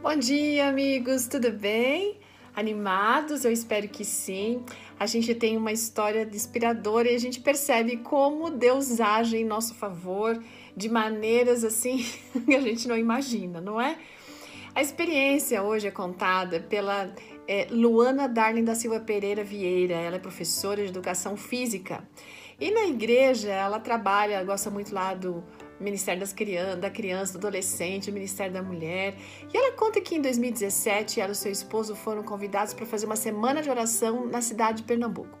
Bom dia, amigos, tudo bem? Animados? Eu espero que sim. A gente tem uma história inspiradora e a gente percebe como Deus age em nosso favor de maneiras assim que a gente não imagina, não é? A experiência hoje é contada pela é, Luana Darling da Silva Pereira Vieira. Ela é professora de educação física. E na igreja ela trabalha, gosta muito lá do Ministério das Crianças, da Criança, do Adolescente, o Ministério da Mulher. E ela conta que em 2017 ela e seu esposo foram convidados para fazer uma semana de oração na cidade de Pernambuco.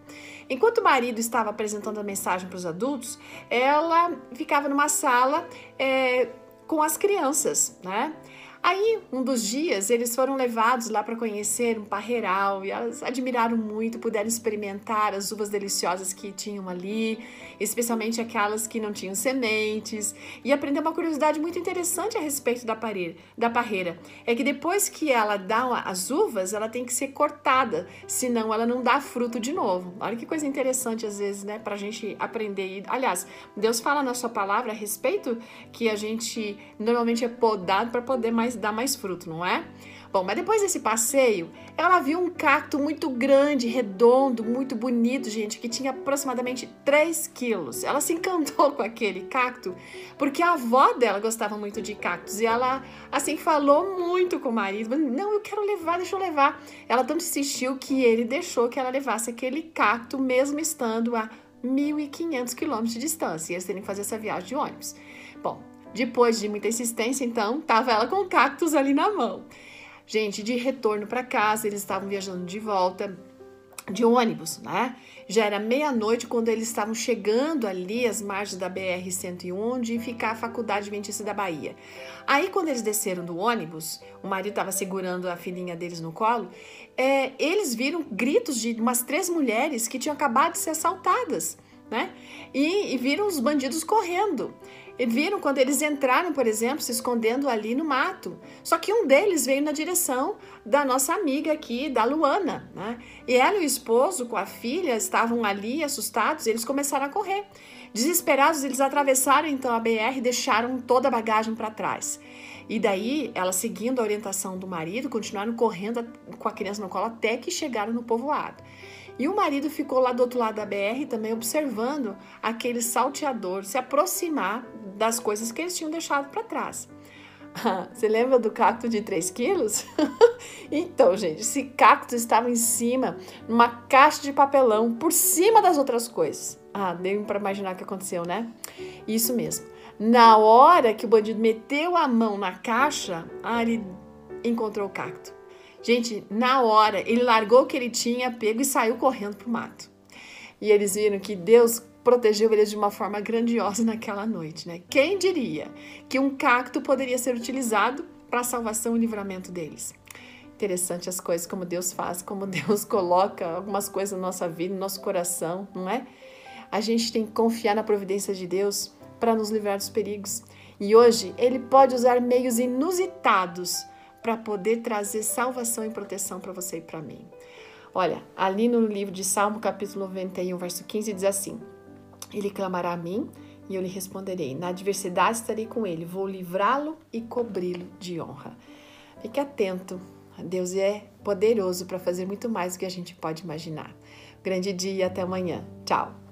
Enquanto o marido estava apresentando a mensagem para os adultos, ela ficava numa sala é, com as crianças, né? Aí, um dos dias, eles foram levados lá para conhecer um parreiral e elas admiraram muito, puderam experimentar as uvas deliciosas que tinham ali, especialmente aquelas que não tinham sementes, e aprender uma curiosidade muito interessante a respeito da parreira, da parreira. É que depois que ela dá as uvas, ela tem que ser cortada, senão ela não dá fruto de novo. Olha que coisa interessante às vezes, né, para a gente aprender. Aliás, Deus fala na sua palavra a respeito que a gente normalmente é podado para poder mais mais, dá mais fruto, não é? Bom, mas depois desse passeio, ela viu um cacto muito grande, redondo, muito bonito, gente, que tinha aproximadamente 3 quilos. Ela se encantou com aquele cacto porque a avó dela gostava muito de cactos e ela, assim, falou muito com o marido: Não, eu quero levar, deixa eu levar. Ela tanto insistiu que ele deixou que ela levasse aquele cacto, mesmo estando a 1.500 quilômetros de distância. E eles teriam que fazer essa viagem de ônibus. Bom, depois de muita insistência, então, tava ela com cactos ali na mão. Gente, de retorno para casa, eles estavam viajando de volta de ônibus, né? Já era meia-noite quando eles estavam chegando ali às margens da BR-101, onde fica a Faculdade Adventista da Bahia. Aí, quando eles desceram do ônibus, o marido estava segurando a filhinha deles no colo, é, eles viram gritos de umas três mulheres que tinham acabado de ser assaltadas, né? E, e viram os bandidos correndo. E viram quando eles entraram, por exemplo, se escondendo ali no mato. Só que um deles veio na direção da nossa amiga aqui, da Luana. Né? E ela e o esposo, com a filha, estavam ali assustados eles começaram a correr. Desesperados, eles atravessaram então a BR e deixaram toda a bagagem para trás. E daí, ela seguindo a orientação do marido, continuaram correndo com a criança no colo até que chegaram no povoado. E o marido ficou lá do outro lado da BR também observando aquele salteador se aproximar das coisas que eles tinham deixado para trás. Você lembra do cacto de 3 quilos? então, gente, esse cacto estava em cima, numa caixa de papelão, por cima das outras coisas. Ah, deu para imaginar o que aconteceu, né? Isso mesmo. Na hora que o bandido meteu a mão na caixa, ah, ele encontrou o cacto. Gente, na hora, ele largou o que ele tinha pego e saiu correndo pro mato. E eles viram que Deus protegeu eles de uma forma grandiosa naquela noite, né? Quem diria que um cacto poderia ser utilizado para a salvação e livramento deles? Interessante as coisas, como Deus faz, como Deus coloca algumas coisas na nossa vida, no nosso coração, não é? A gente tem que confiar na providência de Deus para nos livrar dos perigos. E hoje Ele pode usar meios inusitados para poder trazer salvação e proteção para você e para mim. Olha, ali no livro de Salmo, capítulo 91, verso 15, diz assim: Ele clamará a mim e eu lhe responderei. Na adversidade estarei com ele, vou livrá-lo e cobri-lo de honra. Fique atento, Deus é poderoso para fazer muito mais do que a gente pode imaginar. Grande dia, até amanhã. Tchau.